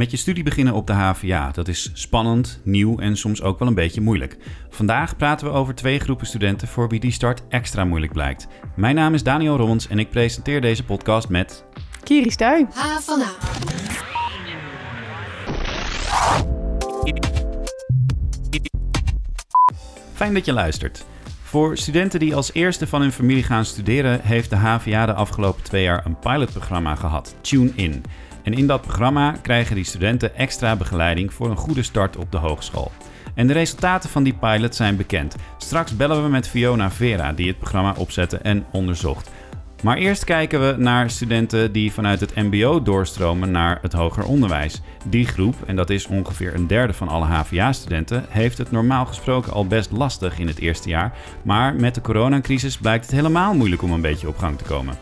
Met je studie beginnen op de HVA, dat is spannend, nieuw en soms ook wel een beetje moeilijk. Vandaag praten we over twee groepen studenten voor wie die start extra moeilijk blijkt. Mijn naam is Daniel Rommens en ik presenteer deze podcast met... Kiri Stuy. H van H. Fijn dat je luistert. Voor studenten die als eerste van hun familie gaan studeren, heeft de HVA de afgelopen twee jaar een pilotprogramma gehad, Tune In. En in dat programma krijgen die studenten extra begeleiding voor een goede start op de hogeschool. En de resultaten van die pilot zijn bekend. Straks bellen we met Fiona Vera, die het programma opzette en onderzocht. Maar eerst kijken we naar studenten die vanuit het MBO doorstromen naar het hoger onderwijs. Die groep, en dat is ongeveer een derde van alle HVA-studenten, heeft het normaal gesproken al best lastig in het eerste jaar. Maar met de coronacrisis blijkt het helemaal moeilijk om een beetje op gang te komen.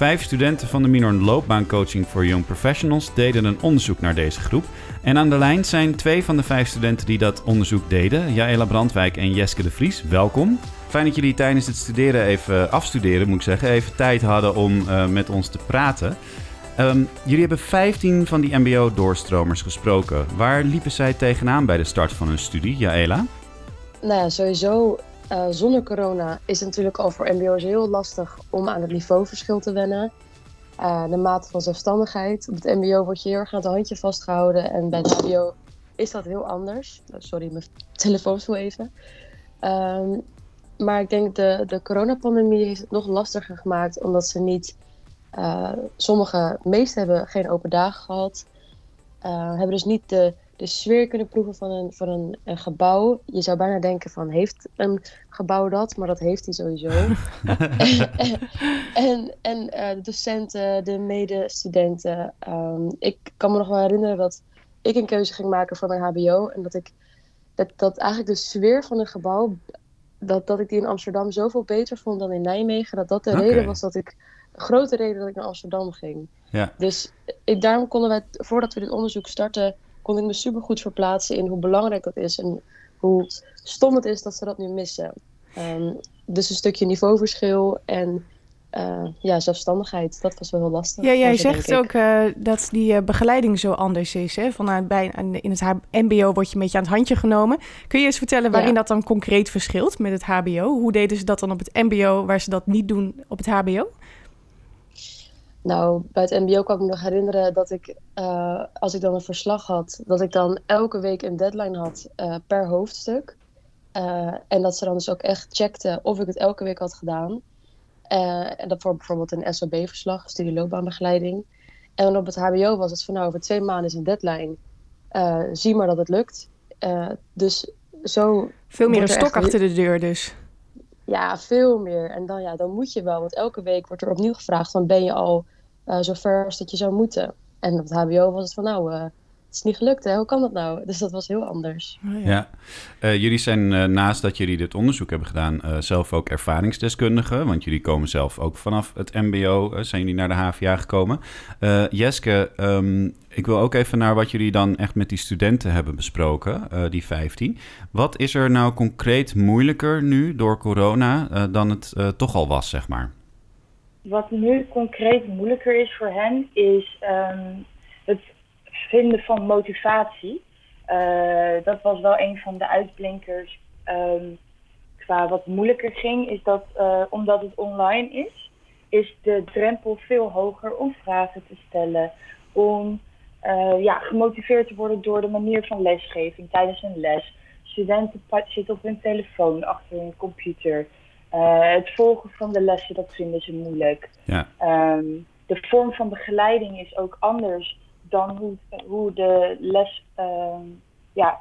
Vijf studenten van de Minor Loopbaancoaching voor Young Professionals deden een onderzoek naar deze groep. En aan de lijn zijn twee van de vijf studenten die dat onderzoek deden, Jaela Brandwijk en Jeske de Vries. Welkom. Fijn dat jullie tijdens het studeren even afstuderen, moet ik zeggen, even tijd hadden om uh, met ons te praten. Um, jullie hebben 15 van die MBO-doorstromers gesproken. Waar liepen zij tegenaan bij de start van hun studie, Jaela? Nou sowieso uh, zonder corona is het natuurlijk al voor MBO's heel lastig om aan het niveauverschil te wennen. Uh, de mate van zelfstandigheid. Op het MBO wordt je heel erg aan het handje vastgehouden en bij het HBO is dat heel anders. Oh, sorry, mijn telefoon viel even. Um, maar ik denk de, de coronapandemie heeft het nog lastiger gemaakt, omdat ze niet. Sommige, meeste hebben geen open dagen gehad. Hebben dus niet de, de sfeer kunnen proeven van, een, van een, een, gebouw. Je zou bijna denken van, heeft een gebouw dat? Maar dat heeft hij sowieso. en en, uh, de docenten, de medestudenten. Um, ik kan me nog wel herinneren dat ik een keuze ging maken voor mijn hbo. En dat ik dat, dat eigenlijk de sfeer van een gebouw dat, dat ik die in Amsterdam zoveel beter vond dan in Nijmegen. Dat dat de okay. reden was dat ik. Grote reden dat ik naar Amsterdam ging. Ja. Dus ik, daarom konden wij, voordat we dit onderzoek starten, kon ik me super goed verplaatsen in hoe belangrijk dat is en hoe stom het is dat ze dat nu missen. Um, dus een stukje niveauverschil en uh, ja, zelfstandigheid, dat was wel heel lastig. Ja, jij zegt ook uh, dat die uh, begeleiding zo anders is. Hè? Vanuit bij, in het MBO word je een beetje aan het handje genomen. Kun je eens vertellen waarin ja. dat dan concreet verschilt met het HBO? Hoe deden ze dat dan op het MBO waar ze dat niet doen op het HBO? Nou, bij het MBO kan ik me nog herinneren dat ik, als ik dan een verslag had, dat ik dan elke week een deadline had per hoofdstuk. en dat ze dan dus ook echt checkten of ik het elke week had gedaan. En dat voor bijvoorbeeld een SOB-verslag, studieloopbaanbegeleiding. En dan op het HBO was het van nou, over twee maanden is een deadline. Zie maar dat het lukt. Dus zo. Veel meer een stok achter de deur, dus. Ja, veel meer. En dan, ja, dan moet je wel, want elke week wordt er opnieuw gevraagd: van ben je al zo ver als dat je zou moeten? En op het HBO was het van nou het is niet gelukt, hè? Hoe kan dat nou? Dus dat was heel anders. Oh, ja. ja. Uh, jullie zijn uh, naast dat jullie dit onderzoek hebben gedaan, uh, zelf ook ervaringsdeskundigen. Want jullie komen zelf ook vanaf het MBO, zijn jullie naar de HVA gekomen. Jeske, um, ik wil ook even naar wat jullie dan echt met die studenten hebben besproken, die 15. Wat is er nou concreet moeilijker nu door corona dan het toch al was, zeg maar? Wat nu concreet moeilijker is voor hen, is um, het vinden van motivatie. Uh, dat was wel een van de uitblinkers. Um, qua wat moeilijker ging, is dat uh, omdat het online is, is de drempel veel hoger om vragen te stellen. Om uh, ja, gemotiveerd te worden door de manier van lesgeving tijdens een les. Studenten zitten op hun telefoon achter hun computer. het volgen van de lessen, dat vinden ze moeilijk. Ja. Um, de vorm van begeleiding is ook anders dan hoe, hoe de les uh, ja,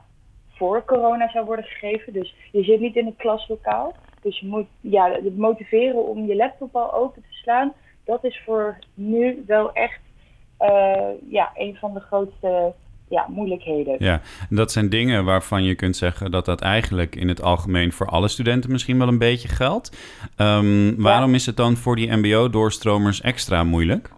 voor corona zou worden gegeven. Dus je zit niet in het klaslokaal. Dus je moet ja, het motiveren om je laptop al open te slaan. Dat is voor nu wel echt uh, ja, een van de grootste ja, moeilijkheden. Ja, en dat zijn dingen waarvan je kunt zeggen dat dat eigenlijk in het algemeen voor alle studenten misschien wel een beetje geldt. Um, waarom ja. is het dan voor die MBO-doorstromers extra moeilijk?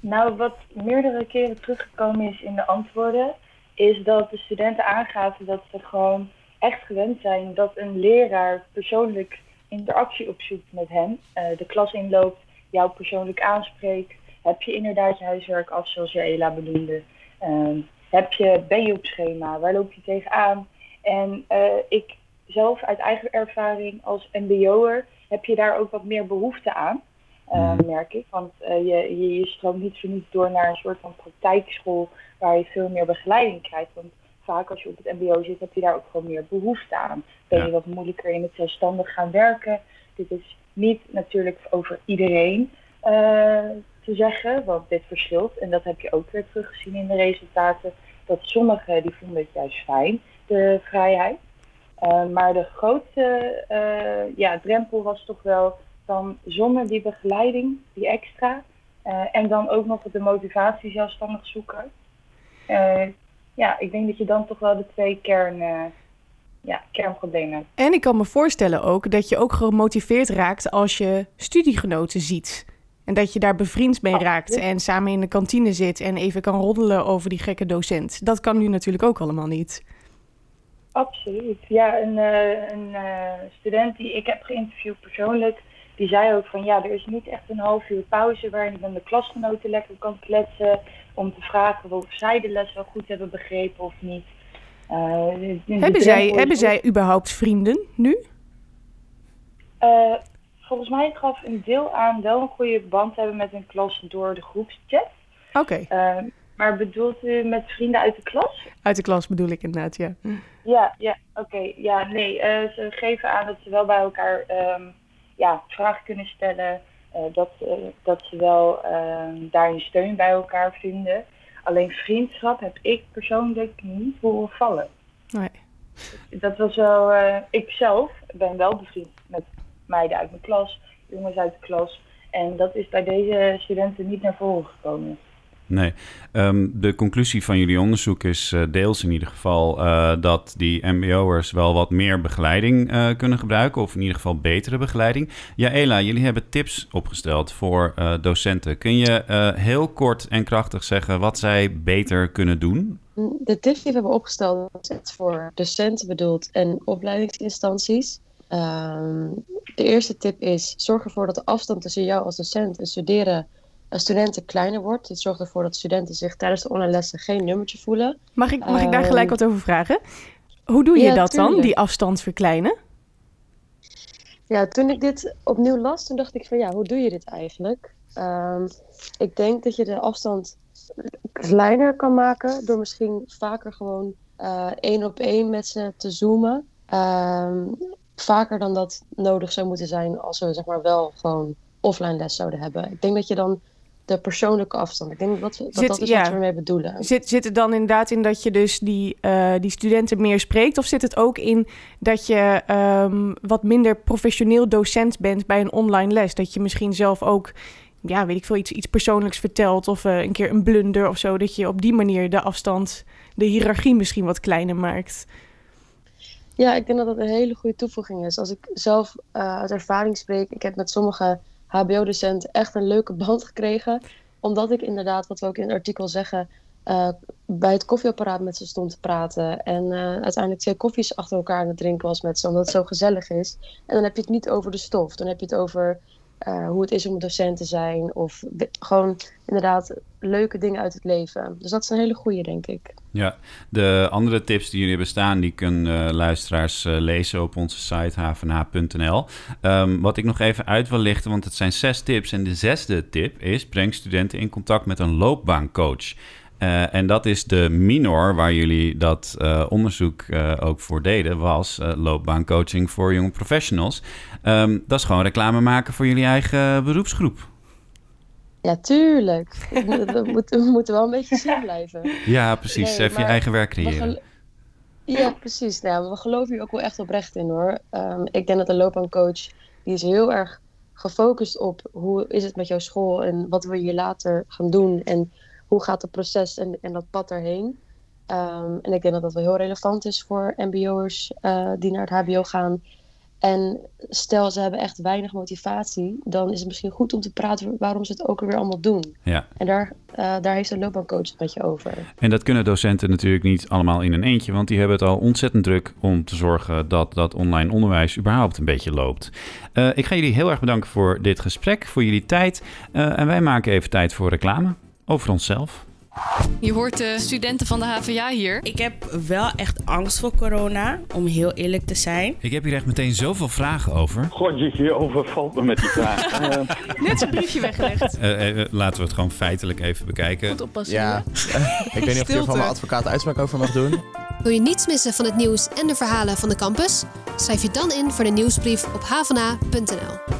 Nou, wat meerdere keren teruggekomen is in de antwoorden, is dat de studenten aangaven dat ze gewoon echt gewend zijn dat een leraar persoonlijk interactie opzoekt met hen, uh, de klas inloopt, jou persoonlijk aanspreekt. Heb je inderdaad je huiswerk af, zoals je Ela benoemde? Ehm, heb je, ben je op schema? Waar loop je tegenaan? En ik zelf uit eigen ervaring als mbo'er heb je daar ook wat meer behoefte aan. Uh, merk ik. Want je, je, je stroomt niet zo niet door naar een soort van praktijkschool waar je veel meer begeleiding krijgt. Want vaak als je op het mbo zit, heb je daar ook gewoon meer behoefte aan. Ben je wat moeilijker in het zelfstandig gaan werken. Dit is niet natuurlijk over iedereen uh, te zeggen, want dit verschilt. En dat heb je ook weer teruggezien in de resultaten. Dat sommigen die vonden het juist fijn, de vrijheid. Maar de grootste uh, ja, drempel was toch wel dan zonder die begeleiding, die extra. en dan ook nog de motivatie zelfstandig zoeken ja, ik denk dat je dan toch wel de twee kern, uh, ja, kernproblemen hebt. En ik kan me voorstellen ook dat je ook gemotiveerd raakt als je studiegenoten ziet. En dat je daar bevriend mee raakt en samen in de kantine zit en even kan roddelen over die gekke docent. Dat kan nu natuurlijk ook allemaal niet. Absoluut. Ja, een, een student die ik heb geïnterviewd persoonlijk, die zei ook van ja, er is niet echt een half uur pauze waarin ik met de klasgenoten lekker kan kletsen om te vragen of zij de les wel goed hebben begrepen of niet. Uh, hebben zij, hebben zij überhaupt vrienden nu? Uh, volgens mij gaf een deel aan wel een goede band hebben met een klas door de groepschat. Oké. Uh, maar bedoelt u met vrienden uit de klas? Uit de klas bedoel ik inderdaad, ja. Ja, ja oké. Ja, nee. ze geven aan dat ze wel bij elkaar um, ja, vragen kunnen stellen. Uh, dat, uh, dat ze wel uh, daarin steun bij elkaar vinden. Alleen vriendschap heb ik persoonlijk niet horen vallen. Nee. Dat was wel. ik zelf ben wel bevriend met meiden uit mijn klas, jongens uit de klas. En dat is bij deze studenten niet naar voren gekomen. Nee. Um, de conclusie van jullie onderzoek is uh, deels in ieder geval uh, dat die MBO'ers wel wat meer begeleiding uh, kunnen gebruiken, of in ieder geval betere begeleiding. Ja, Ela, jullie hebben tips opgesteld voor docenten. Kun je heel kort en krachtig zeggen wat zij beter kunnen doen? De tips die we hebben opgesteld zijn voor docenten bedoeld en opleidingsinstanties. Um, de eerste tip is: zorg ervoor dat de afstand tussen jou als docent en studeren studenten kleiner wordt. Dit zorgt ervoor dat studenten zich tijdens de online lessen geen nummertje voelen. Mag ik, mag ik daar gelijk ehm, wat over vragen? Hoe doe je dat dan, die afstand verkleinen? Ja, toen ik dit opnieuw las, toen dacht ik van ja, hoe doe je dit eigenlijk? Um, ik denk dat je de afstand kleiner kan maken door misschien vaker gewoon uh, één op één met ze te zoomen. Um, vaker dan dat nodig zou moeten zijn als we zeg maar wel gewoon offline les zouden hebben. Ik denk dat je dan de persoonlijke afstand. Ik denk dat dat, dat is ja, wat we ermee bedoelen. Zit, zit het dan inderdaad in dat je dus die, uh, die studenten meer spreekt? Of zit het ook in dat je um, wat minder professioneel docent bent bij een online les? Dat je misschien zelf ook, ja, weet ik veel, iets, iets persoonlijks vertelt... of uh, een keer een blunder of zo. Dat je op die manier de afstand, de hiërarchie misschien wat kleiner maakt. Ja, ik denk dat dat een hele goede toevoeging is. Als ik zelf uh, uit ervaring spreek... ik heb met sommige HBO-docent echt een leuke band gekregen. Omdat ik inderdaad, wat we ook in het artikel zeggen, uh, bij het koffieapparaat met ze stond te praten. En uh, uiteindelijk twee koffies achter elkaar aan het drinken was met ze, omdat het zo gezellig is. En dan heb je het niet over de stof. Dan heb je het over uh, hoe het is om docent te zijn. Of gewoon inderdaad leuke dingen uit het leven. Dus dat is een hele goede, denk ik. Ja, de andere tips die jullie hebben staan, die kunnen uh, luisteraars uh, lezen op onze site hvnh.nl. Ehm, wat ik nog even uit wil lichten, want het zijn zes tips. En de zesde tip is: breng studenten in contact met een loopbaancoach. Uh, en dat is de minor waar jullie dat uh, onderzoek uh, ook voor deden, was loopbaancoaching voor jonge professionals. Um, dat is gewoon reclame maken voor jullie eigen beroepsgroep. Ja, tuurlijk. we, moeten, we moeten wel een beetje zin blijven. Ja, precies. Nee, Even je eigen werk creëren. Ja, precies. Nou, we geloven hier ook wel echt oprecht in hoor. Um, ik denk dat een loopbaancoach, die is heel erg gefocust op hoe is het met jouw school en wat wil je later gaan doen en hoe gaat het proces en, en dat pad erheen. Um, en ik denk dat dat wel heel relevant is voor mbo'ers uh, die naar het hbo gaan. En stel ze hebben echt weinig motivatie, dan is het misschien goed om te praten waarom ze het ook weer allemaal doen. Ja. En daar, uh, daar heeft een loopbaancoach het met je over. En dat kunnen docenten natuurlijk niet allemaal in een eentje, want die hebben het al ontzettend druk om te zorgen dat dat online onderwijs überhaupt een beetje loopt. Uh, ik ga jullie heel erg bedanken voor dit gesprek, voor jullie tijd. En wij maken even tijd voor reclame over onszelf. Je hoort de studenten van de HVA hier. Ik heb wel echt angst voor corona, om heel eerlijk te zijn. Ik heb hier echt meteen zoveel vragen over. God, je, je overvalt me met die vraag. Uh, Net een briefje weggelegd. Uh, uh, laten we het gewoon feitelijk even bekijken. Goed oppassen. Ja, ik weet niet of ik er van mijn advocaat uitspraak over mag doen. Wil je niets missen van het nieuws en de verhalen van de campus? Schrijf je dan in voor de nieuwsbrief op havana.nl.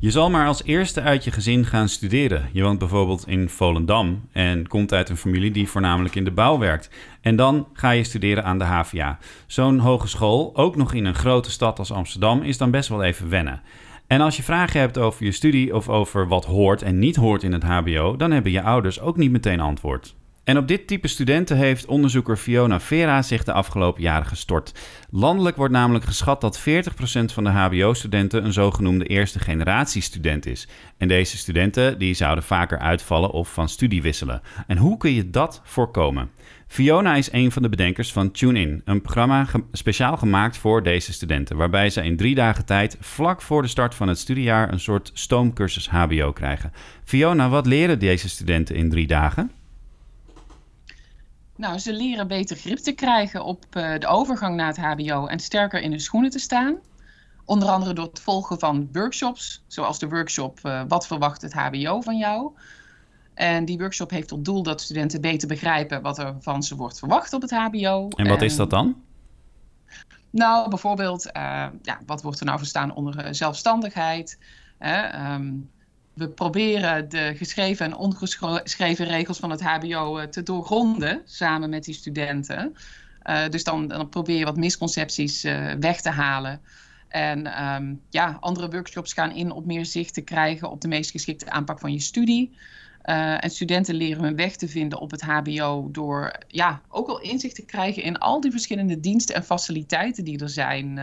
Je zal maar als eerste uit je gezin gaan studeren. Je woont bijvoorbeeld in Volendam en komt uit een familie die voornamelijk in de bouw werkt. En dan ga je studeren aan de HVA. Zo'n hogeschool, ook nog in een grote stad als Amsterdam, is dan best wel even wennen. En als je vragen hebt over je studie of over wat hoort en niet hoort in het HBO, dan hebben je ouders ook niet meteen antwoord. En op dit type studenten heeft onderzoeker Fiona Vera zich de afgelopen jaren gestort. Landelijk wordt namelijk geschat dat 40% van de HBO-studenten een zogenoemde eerste generatie student is. En deze studenten die zouden vaker uitvallen of van studie wisselen. En hoe kun je dat voorkomen? Fiona is een van de bedenkers van TuneIn, een programma speciaal gemaakt voor deze studenten, waarbij ze in drie dagen tijd, vlak voor de start van het studiejaar, een soort stoomcursus HBO krijgen. Fiona, wat leren deze studenten in drie dagen? Nou, ze leren beter grip te krijgen op uh, de overgang naar het HBO en sterker in hun schoenen te staan. Onder andere door het volgen van workshops, zoals de workshop uh, Wat verwacht het HBO van jou? En die workshop heeft tot doel dat studenten beter begrijpen wat er van ze wordt verwacht op het HBO. En wat is dat dan? Nou, bijvoorbeeld, uh, ja, wat wordt er nou verstaan onder zelfstandigheid? Um, we proberen de geschreven en ongeschreven regels van het HBO te doorgronden samen met die studenten. Uh, dus dan, dan, probeer je wat misconcepties uh, weg te halen. En um, ja, andere workshops gaan in op meer zicht te krijgen op de meest geschikte aanpak van je studie. En studenten leren hun weg te vinden op het HBO door ja, ook al inzicht te krijgen in al die verschillende diensten en faciliteiten die er zijn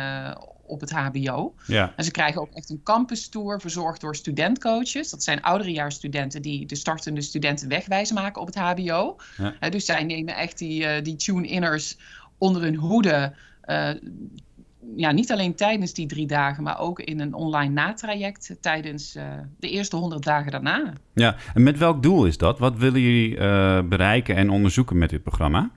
op het HBO. Ja. En ze krijgen ook echt een campus tour verzorgd door studentcoaches. Dat zijn ouderejaarsstudenten die de startende studenten wegwijzen maken op het HBO. Ja. dus zij nemen echt die, uh, die tune-inners onder hun hoede. Uh, ja, niet alleen tijdens die drie dagen, maar ook in een online natraject tijdens uh, de eerste honderd dagen daarna. Ja, en met welk doel is dat? Wat willen jullie bereiken en onderzoeken met dit programma?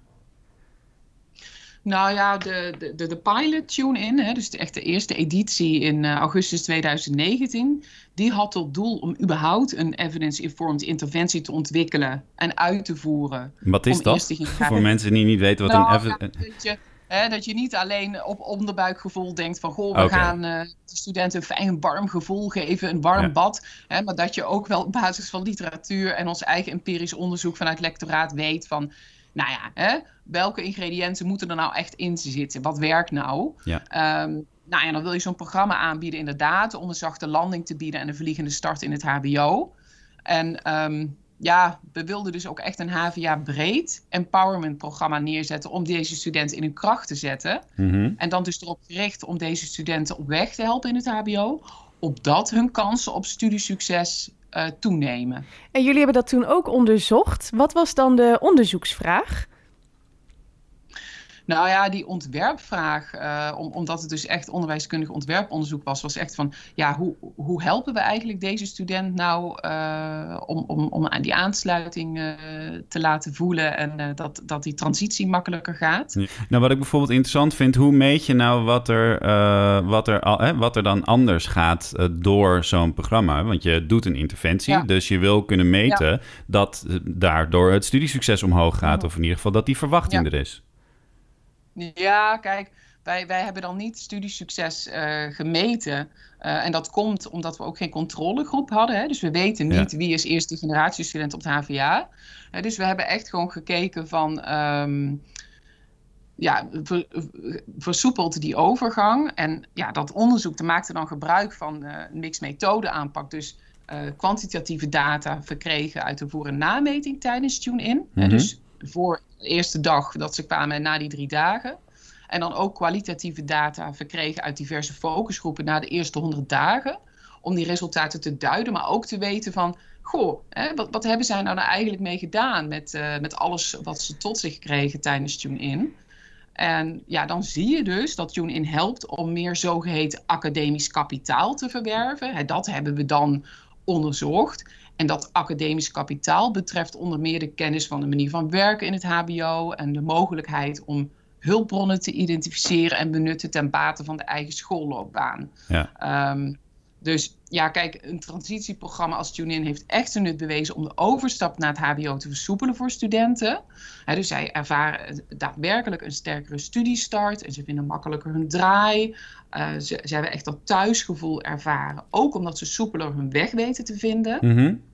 Nou ja, de, de, de pilot tune-in, hè, dus de, echt de eerste editie in uh, augustus 2019, die had tot doel om überhaupt een evidence-informed interventie te ontwikkelen en uit te voeren. Wat is dat? Voor mensen die niet weten wat nou, een evidence... Ja, Hè, dat je niet alleen op onderbuikgevoel denkt van goh, we gaan uh, de studenten een fijn warm gevoel geven, een warm Ja. bad. Maar dat je ook wel op basis van literatuur en ons eigen empirisch onderzoek vanuit lectoraat weet van, nou ja, hè, welke ingrediënten moeten er nou echt in zitten? Wat werkt nou? Ja. Ehm, nou ja, dan wil je zo'n programma aanbieden inderdaad om een zachte landing te bieden en een vliegende start in het HBO. En ehm, ja, we wilden dus ook echt een HVA breed empowerment programma neerzetten om deze studenten in hun kracht te zetten. Mhm. En dan dus erop gericht om deze studenten op weg te helpen in het HBO, opdat hun kansen op studiesucces toenemen. En jullie hebben dat toen ook onderzocht. Wat was dan de onderzoeksvraag? Nou ja, die ontwerpvraag, eh, om, omdat het dus echt onderwijskundig ontwerponderzoek was, was echt van, ja, hoe, hoe helpen we eigenlijk deze student nou uh, om, om, om die aansluiting uh, te laten voelen en dat, dat die transitie makkelijker gaat? Ja. Nou, wat ik bijvoorbeeld interessant vind, hoe meet je nou wat er, wat er, al, hè, wat er dan anders gaat door zo'n programma? Want je doet een interventie, Ja. dus je wil kunnen meten Ja. dat daardoor het studiesucces omhoog gaat, Ja. of in ieder geval dat die verwachting er is. Ja, kijk, wij, wij hebben dan niet studiesucces eh, gemeten. Eh, en dat komt omdat we ook geen controlegroep hadden. Hè? Dus we weten niet wie is eerste generatie student op het HVA. Eh, dus we hebben echt gewoon gekeken van... ehm, ja, ver, ver- versoepelt die overgang. En ja, dat onderzoek maakte dan gebruik van een mixed methode aanpak. Dus kwantitatieve data verkregen uit de voor- en nameting tijdens tune-in. Mhm. Dus voor de eerste dag dat ze kwamen en na die drie dagen. En dan ook kwalitatieve data verkregen uit diverse focusgroepen na de eerste 100 dagen. Om die resultaten te duiden, maar ook te weten van... Goh, hè, wat, wat hebben zij nou, nou eigenlijk mee gedaan met, eh, met alles wat ze tot zich kregen tijdens tune-in? En ja, dan zie je dus dat TuneIn helpt om meer zogeheten academisch kapitaal te verwerven. Dat hebben we dan onderzocht. En dat academisch kapitaal betreft onder meer de kennis van de manier van werken in het HBO en de mogelijkheid om hulpbronnen te identificeren en benutten ten bate van de eigen schoolloopbaan. Ja. Ehm, dus ja, kijk, een transitieprogramma als TuneIn heeft echt een nut bewezen om de overstap naar het HBO te versoepelen voor studenten. dus zij ervaren daadwerkelijk een sterkere studiestart en ze vinden makkelijker hun draai. Uh, ze, ze, hebben echt dat thuisgevoel ervaren, ook omdat ze soepeler hun weg weten te vinden. Mm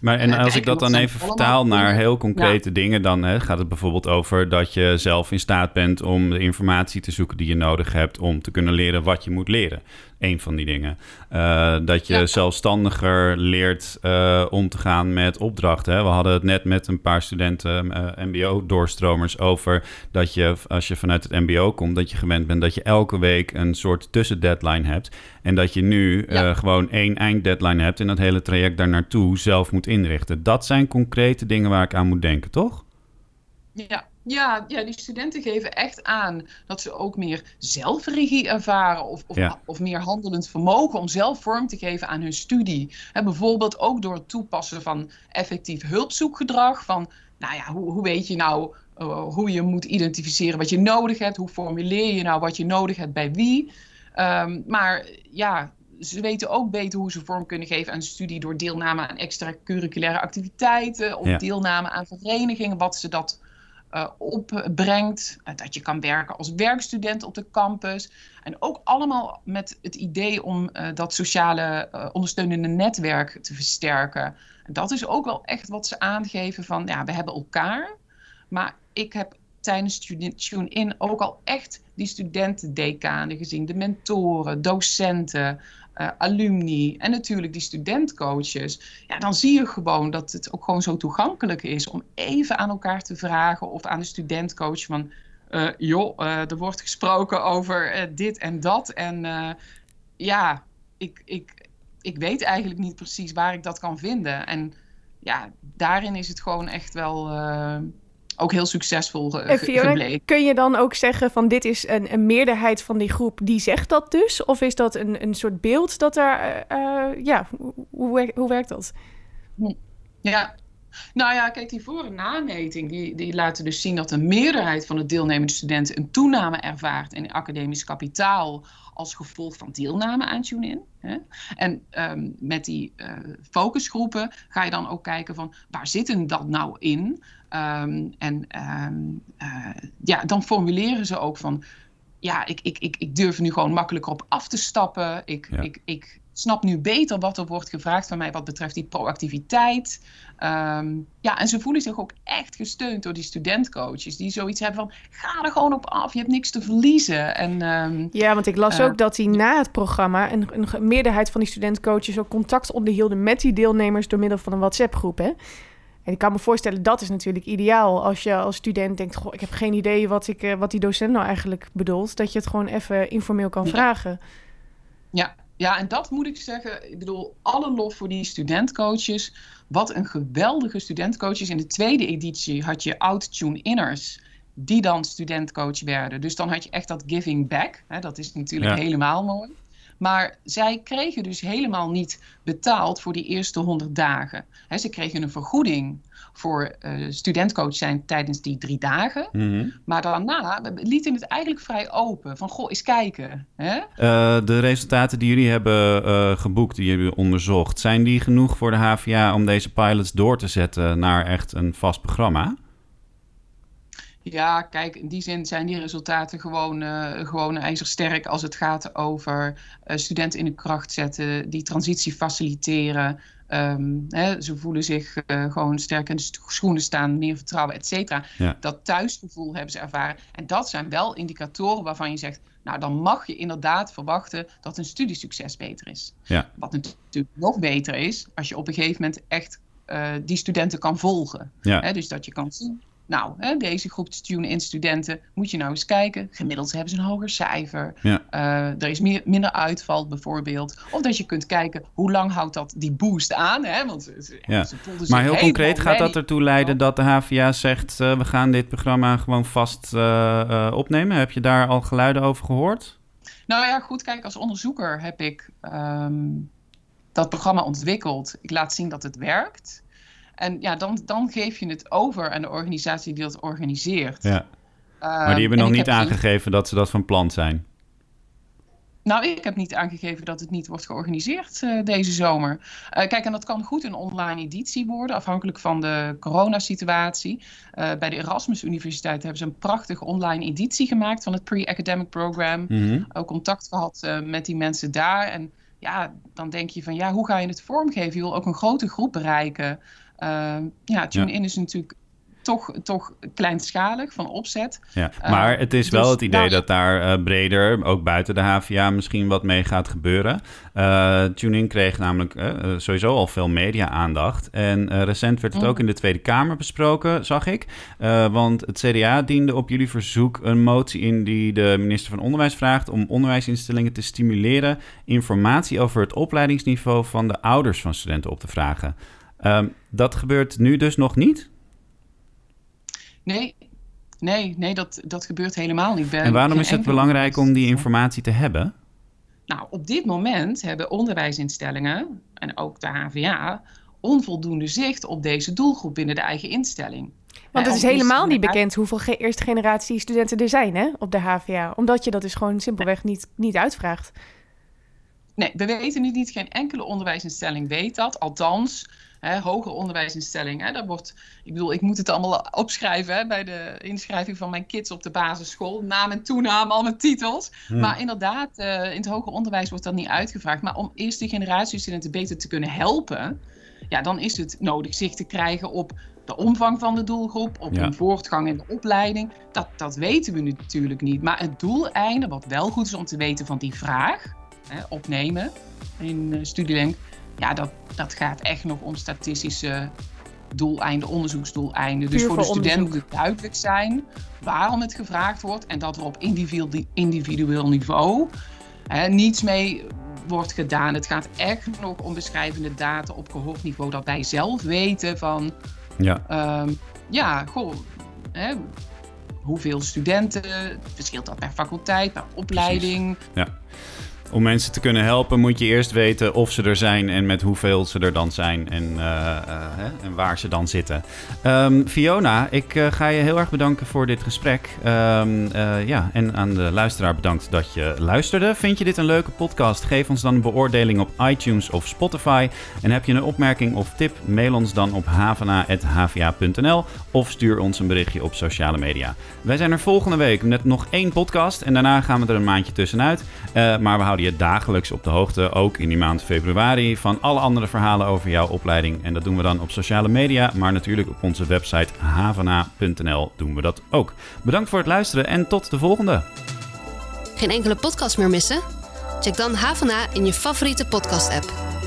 maar en als ik dat dan even vertaal naar heel concrete dingen, dan hè, gaat het bijvoorbeeld over dat je zelf in staat bent om de informatie te zoeken die je nodig hebt om te kunnen leren wat je moet leren. Eén van die dingen. Uh, dat je zelfstandiger leert uh, om te gaan met opdrachten. Hè. We hadden het net met een paar studenten, uh, MBO-doorstromers, over dat je als je vanuit het MBO komt, dat je gewend bent dat je elke week een soort tussendeadline hebt. En dat je nu gewoon één einddeadline hebt en dat hele traject daar naartoe zelf moet inrichten. Dat zijn concrete dingen waar ik aan moet denken, toch? Ja, ja, ja, die studenten geven echt aan dat ze ook meer zelfregie ervaren of, of, of, meer handelend vermogen om zelf vorm te geven aan hun studie. bijvoorbeeld ook door het toepassen van effectief hulpzoekgedrag. Van, nou ja, hoe, hoe weet je nou uh, hoe je moet identificeren wat je nodig hebt? Hoe formuleer je nou wat je nodig hebt bij wie? Um, maar ja, ze weten ook beter hoe ze vorm kunnen geven aan studie door deelname aan extracurriculaire activiteiten of deelname aan verenigingen, wat ze dat uh, opbrengt. Uh, dat je kan werken als werkstudent op de campus. En ook allemaal met het idee om uh, dat sociale ondersteunende netwerk te versterken. En dat is ook wel echt wat ze aangeven van, ja, we hebben elkaar. Maar ik heb tijdens Tune-in ook al echt die studentendecanen gezien, de mentoren, docenten, uh, alumni en natuurlijk die studentcoaches. Ja, dan zie je gewoon dat het ook gewoon zo toegankelijk is om even aan elkaar te vragen of aan de studentcoach van. Uh, joh, uh, er wordt gesproken over dit en dat. En ja, ik, ik, ik weet eigenlijk niet precies waar ik dat kan vinden. En ja, daarin is het gewoon echt wel ook heel succesvol ge gebleken. Kun je dan ook zeggen van dit is een, een, meerderheid van die groep die zegt dat dus? Of is dat een, een soort beeld dat er, uh, ja, hoe, hoe werkt dat? Ja, nou ja, kijk, die voor- en nameting die, die laten dus zien dat een meerderheid van de deelnemende studenten een toename ervaart in academisch kapitaal als gevolg van deelname aan TuneIn. En um, met die uh, focusgroepen ga je dan ook kijken van waar zitten dat nou in? Um, en um, uh, ja, dan formuleren ze ook van ja, ik, ik, ik, ik durf nu gewoon makkelijker op af te stappen. Ik, ja. ik, ik snap nu beter wat er wordt gevraagd van mij wat betreft die proactiviteit. Um, ja, en ze voelen zich ook echt gesteund door die studentcoaches. Die zoiets hebben van, ga er gewoon op af, je hebt niks te verliezen. En, um, ja, want ik las uh, ook dat die na het programma... Een, een meerderheid van die studentcoaches ook contact onderhielden... met die deelnemers door middel van een WhatsApp-groep, hè? En ik kan me voorstellen, dat is natuurlijk ideaal. Als je als student denkt, goh, ik heb geen idee wat, ik, uh, wat die docent nou eigenlijk bedoelt. Dat je het gewoon even informeel kan ja. vragen. Ja, ja, en dat moet ik zeggen. Ik bedoel, alle lof voor die studentcoaches. Wat een geweldige studentcoaches. In de tweede editie had je oud-tune-inners die dan studentcoach werden. Dus dan had je echt dat giving back. Hè, dat is natuurlijk ja. helemaal mooi. Maar zij kregen dus helemaal niet betaald voor die eerste 100 dagen. He, ze kregen een vergoeding voor uh, studentcoach zijn tijdens die drie dagen. Mm -hmm. Maar daarna lieten het eigenlijk vrij open. Van, goh, eens kijken. Hè? Uh, de resultaten die jullie hebben uh, geboekt, die jullie onderzocht... zijn die genoeg voor de HVA om deze pilots door te zetten... naar echt een vast programma? Ja, kijk, in die zin zijn die resultaten gewoon, uh, gewoon ijzersterk als het gaat over uh, studenten in de kracht zetten, die transitie faciliteren. Um, hè, ze voelen zich uh, gewoon sterk in de schoenen staan, meer vertrouwen, et cetera. Ja. Dat thuisgevoel hebben ze ervaren. En dat zijn wel indicatoren waarvan je zegt, nou dan mag je inderdaad verwachten dat een studiesucces beter is. Ja. Wat natuurlijk nog beter is, als je op een gegeven moment echt die studenten kan volgen. Ja. Dus dat je kan zien, nou, hè, deze groep tune-in studenten, moet je nou eens kijken. Gemiddeld hebben ze een hoger cijfer. Ja. Uh, er is meer, minder uitval bijvoorbeeld. Of dat je kunt kijken, hoe lang houdt dat die boost aan? Hè? Want ja. ze maar heel concreet gaat dat ertoe leiden dat de HVA zegt... Uh, we gaan dit programma gewoon vast uh, opnemen. Heb je daar al geluiden over gehoord? Nou ja, goed, kijk, als onderzoeker heb ik... Um, dat programma ontwikkeld. Ik laat zien dat het werkt. En ja, dan, dan geef je het over aan de organisatie die dat organiseert. Ja. maar die hebben nog niet aangegeven dat ze dat van plan zijn. Nou, ik heb niet aangegeven dat het niet wordt georganiseerd uh, deze zomer. Uh, kijk, en dat kan goed een online editie worden, afhankelijk van de coronasituatie. Uh, bij de Erasmus Universiteit hebben ze een prachtige online editie gemaakt van het pre-academic program. Mm Ook contact gehad met die mensen daar. En ja, dan denk je van ja, hoe ga je het vormgeven? Je wil ook een grote groep bereiken. Ja, TuneIn ja. is natuurlijk toch, toch kleinschalig van opzet. Ja, eh, maar het is wel dus het idee dat daar uh, breder, ook buiten de HVA, misschien wat mee gaat gebeuren. Uh, TuneIn kreeg namelijk sowieso al veel media-aandacht. En recent werd het ook in de Tweede Kamer besproken, zag ik. want het CDA diende op jullie verzoek een motie in die de minister van Onderwijs vraagt om onderwijsinstellingen te stimuleren informatie over het opleidingsniveau van de ouders van studenten op te vragen. Ehm, dat gebeurt nu dus nog niet? Nee, nee, nee dat, dat gebeurt helemaal niet. en waarom is het belangrijk om die informatie te hebben? Nou, op dit moment hebben onderwijsinstellingen en ook de HVA onvoldoende zicht op deze doelgroep binnen de eigen instelling. Want het is helemaal niet bekend hoeveel eerste generatie studenten er zijn hè, op de HVA. Omdat je dat dus gewoon simpelweg niet, niet uitvraagt. Nee, we weten nu niet, geen enkele onderwijsinstelling weet dat. Althans, hè, hoger onderwijsinstelling. Hè, daar wordt, ik bedoel, ik moet het allemaal opschrijven hè, bij de inschrijving van mijn kids op de basisschool. Naam en toenaam, al mijn titels. Hmm. Maar inderdaad, uh, in het hoger onderwijs wordt dat niet uitgevraagd. Maar om eerste generatie studenten beter te kunnen helpen, ja, dan is het nodig zicht te krijgen op de omvang van de doelgroep, op ja. hun voortgang in de opleiding. Dat, dat weten we nu natuurlijk niet. Maar het doeleinde, wat wel goed is om te weten van die vraag, hè, opnemen in uh, studielink, ja, dat, dat gaat echt nog om statistische doeleinden, onderzoeksdoeleinden. Dus voor de student moet het duidelijk zijn waarom het gevraagd wordt en dat er op individueel niveau hè, niets mee wordt gedaan. Het gaat echt nog om beschrijvende data op cohortniveau, dat wij zelf weten van, ja, um, ja goh, hè, hoeveel studenten, verschilt dat per faculteit, per opleiding. Precies. Ja. Om mensen te kunnen helpen moet je eerst weten of ze er zijn en met hoeveel ze er dan zijn en, uh, uh, en waar ze dan zitten. Um, Fiona, ik uh, ga je heel erg bedanken voor dit gesprek. Um, ja, en aan de luisteraar bedankt dat je luisterde. Vind je dit een leuke podcast? Geef ons dan een beoordeling op iTunes of Spotify. En heb je een opmerking of tip? Mail ons dan op havana.hva.nl of stuur ons een berichtje op sociale media. Wij zijn er volgende week met nog één podcast en daarna gaan we er een maandje tussenuit. maar we je dagelijks op de hoogte, ook in die maand februari, van alle andere verhalen over jouw opleiding. En dat doen we dan op sociale media, maar natuurlijk op onze website havana.nl doen we dat ook. Bedankt voor het luisteren en tot de volgende. Geen enkele podcast meer missen? Check dan Havana in je favoriete podcast-app.